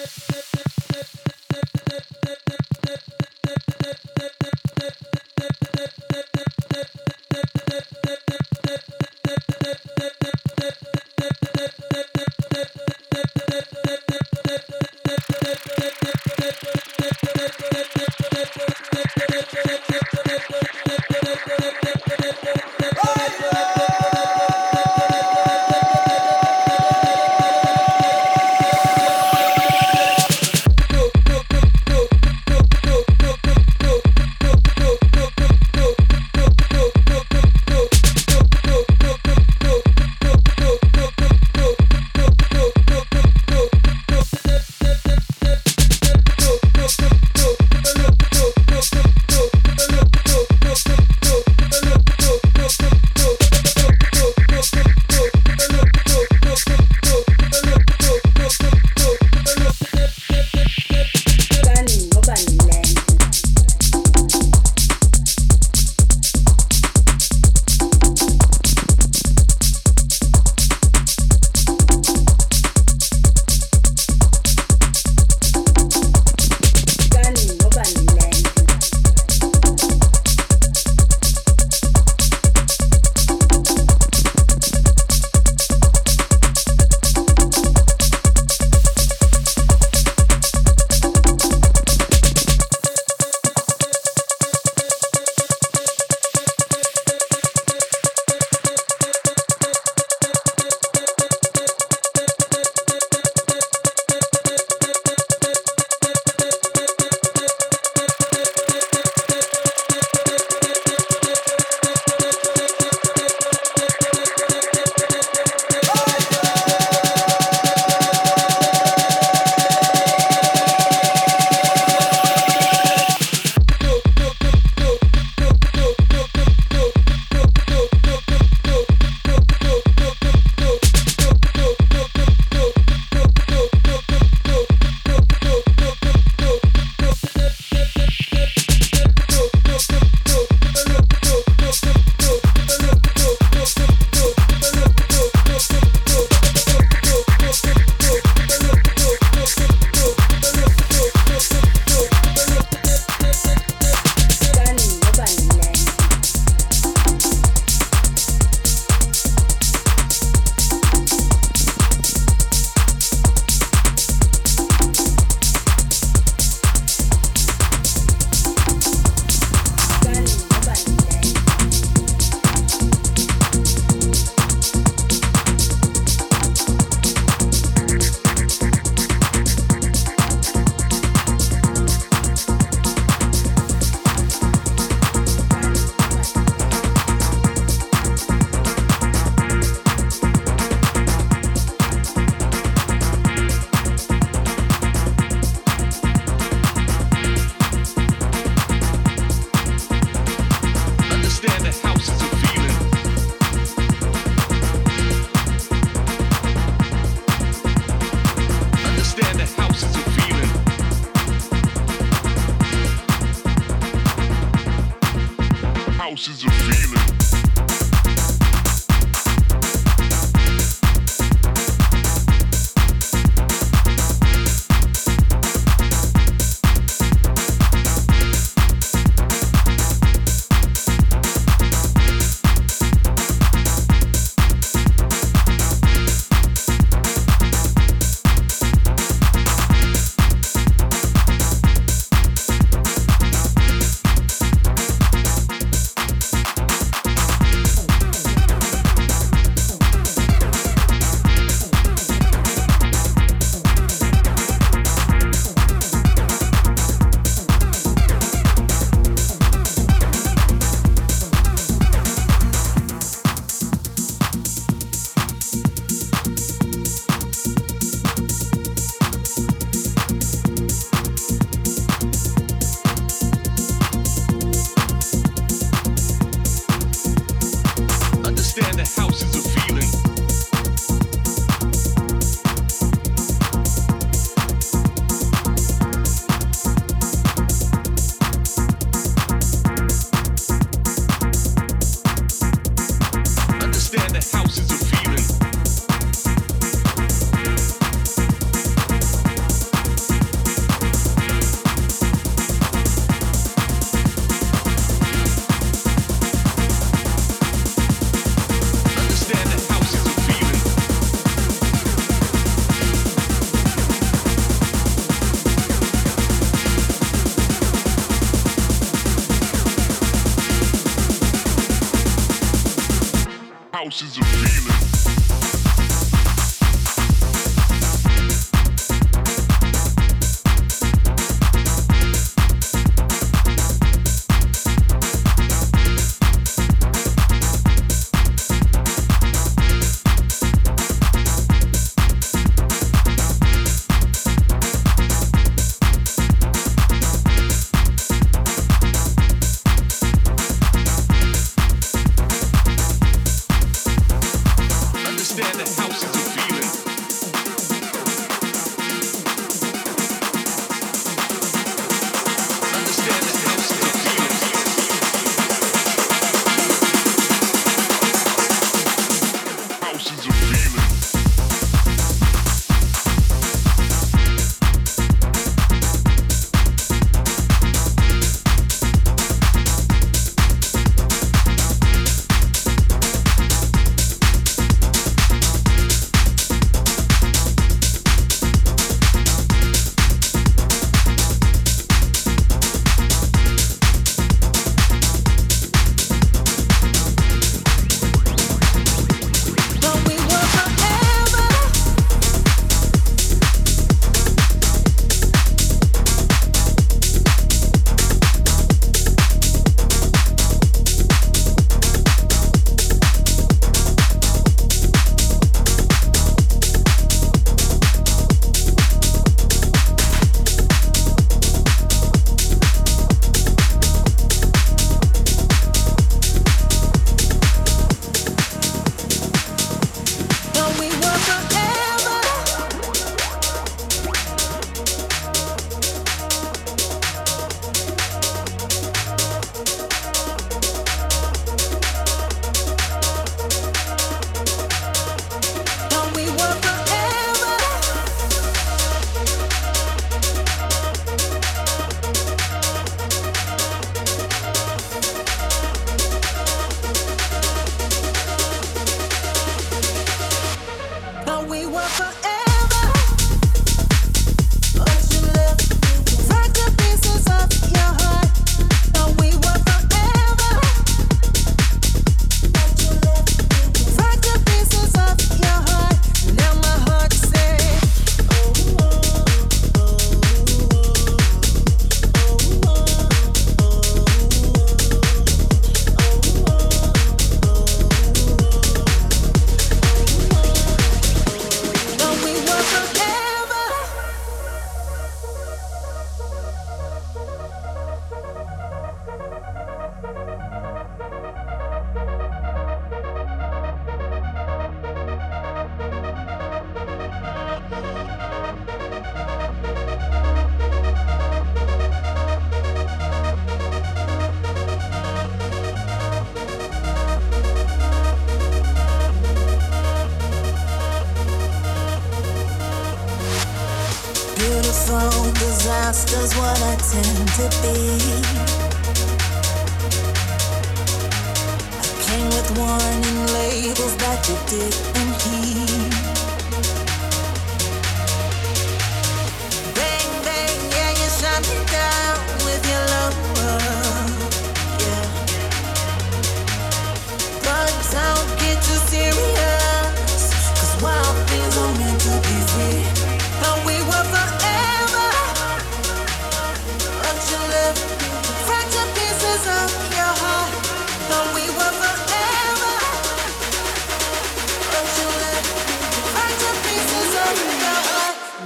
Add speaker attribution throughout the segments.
Speaker 1: go, go, go, go,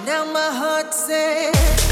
Speaker 2: Now my heart says.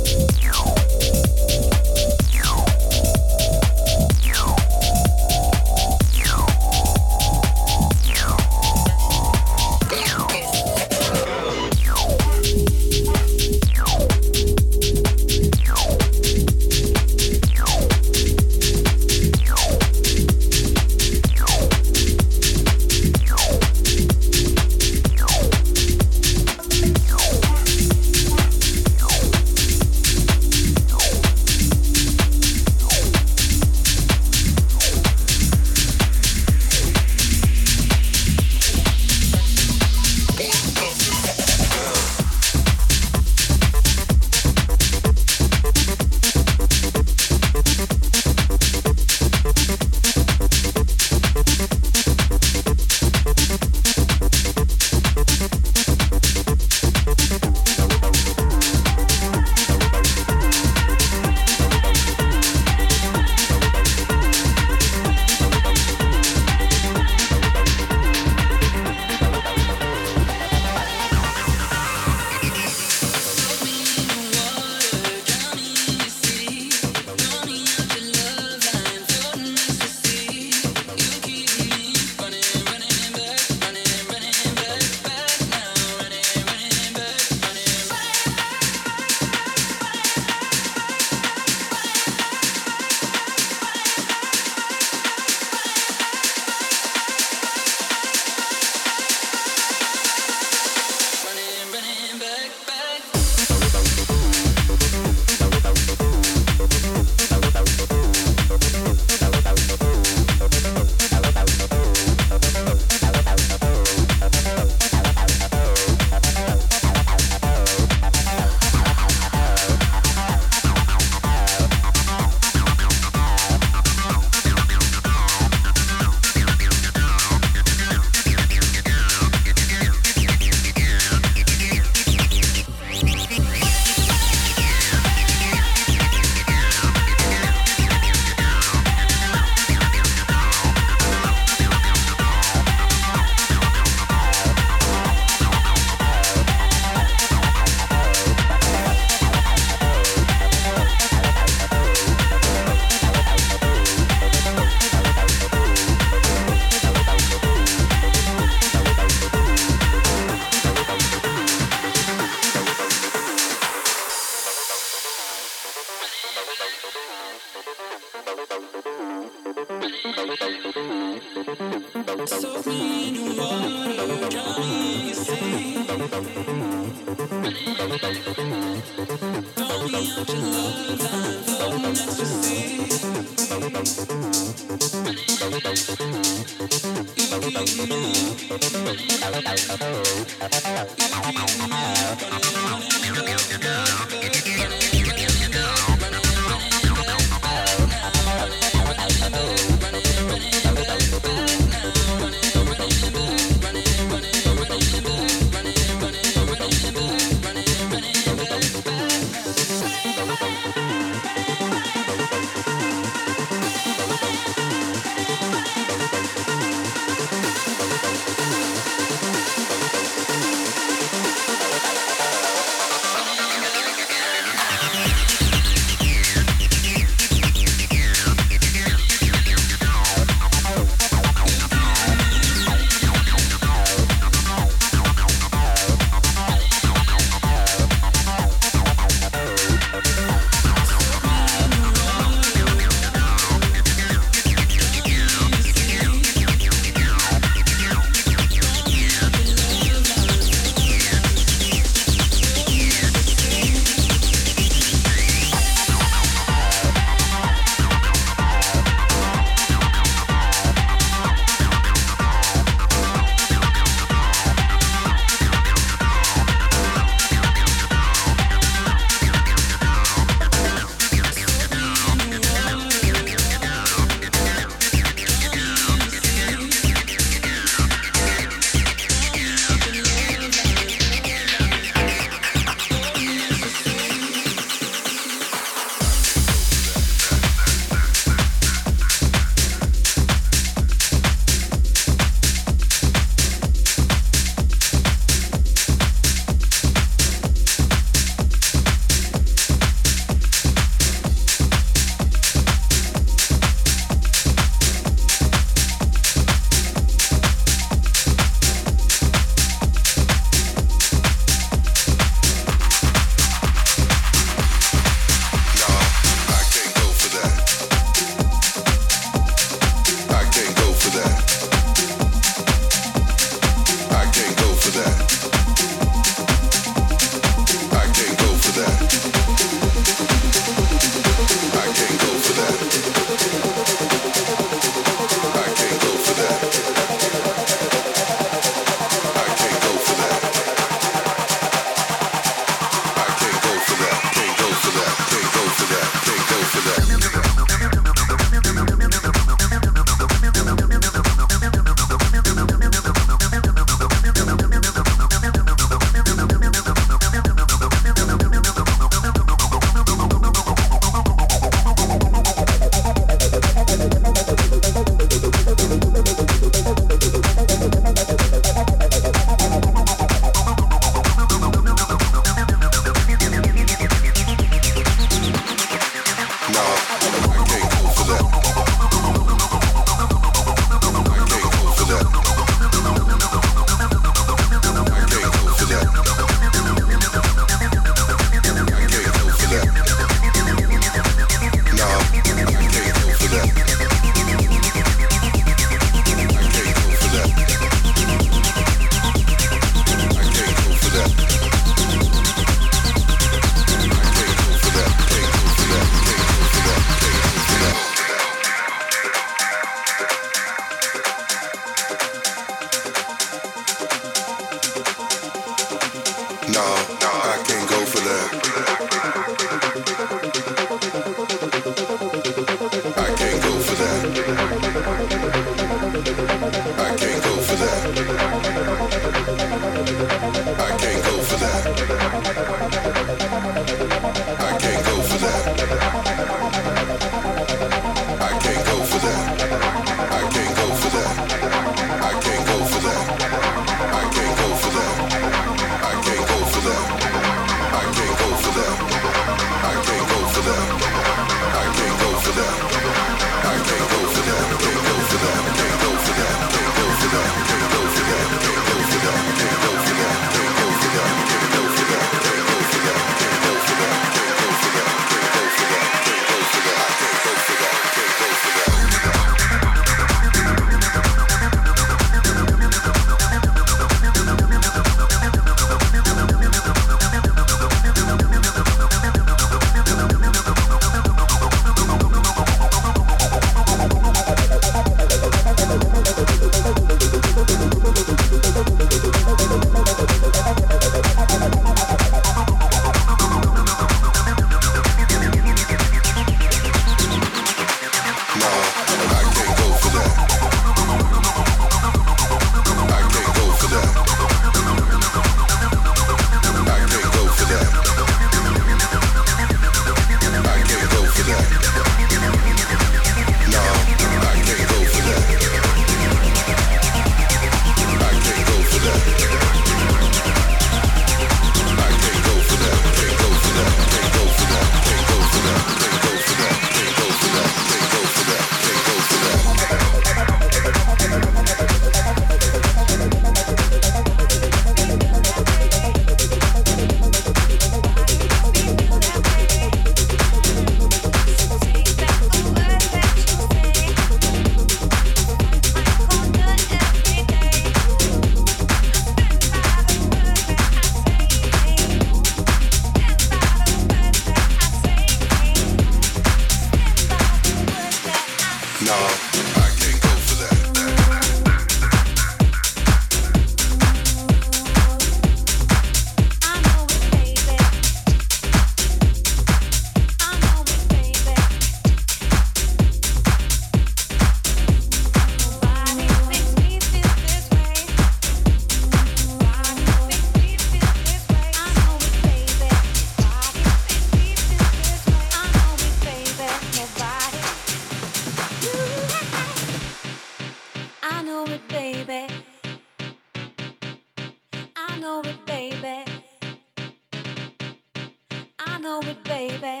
Speaker 3: Nobody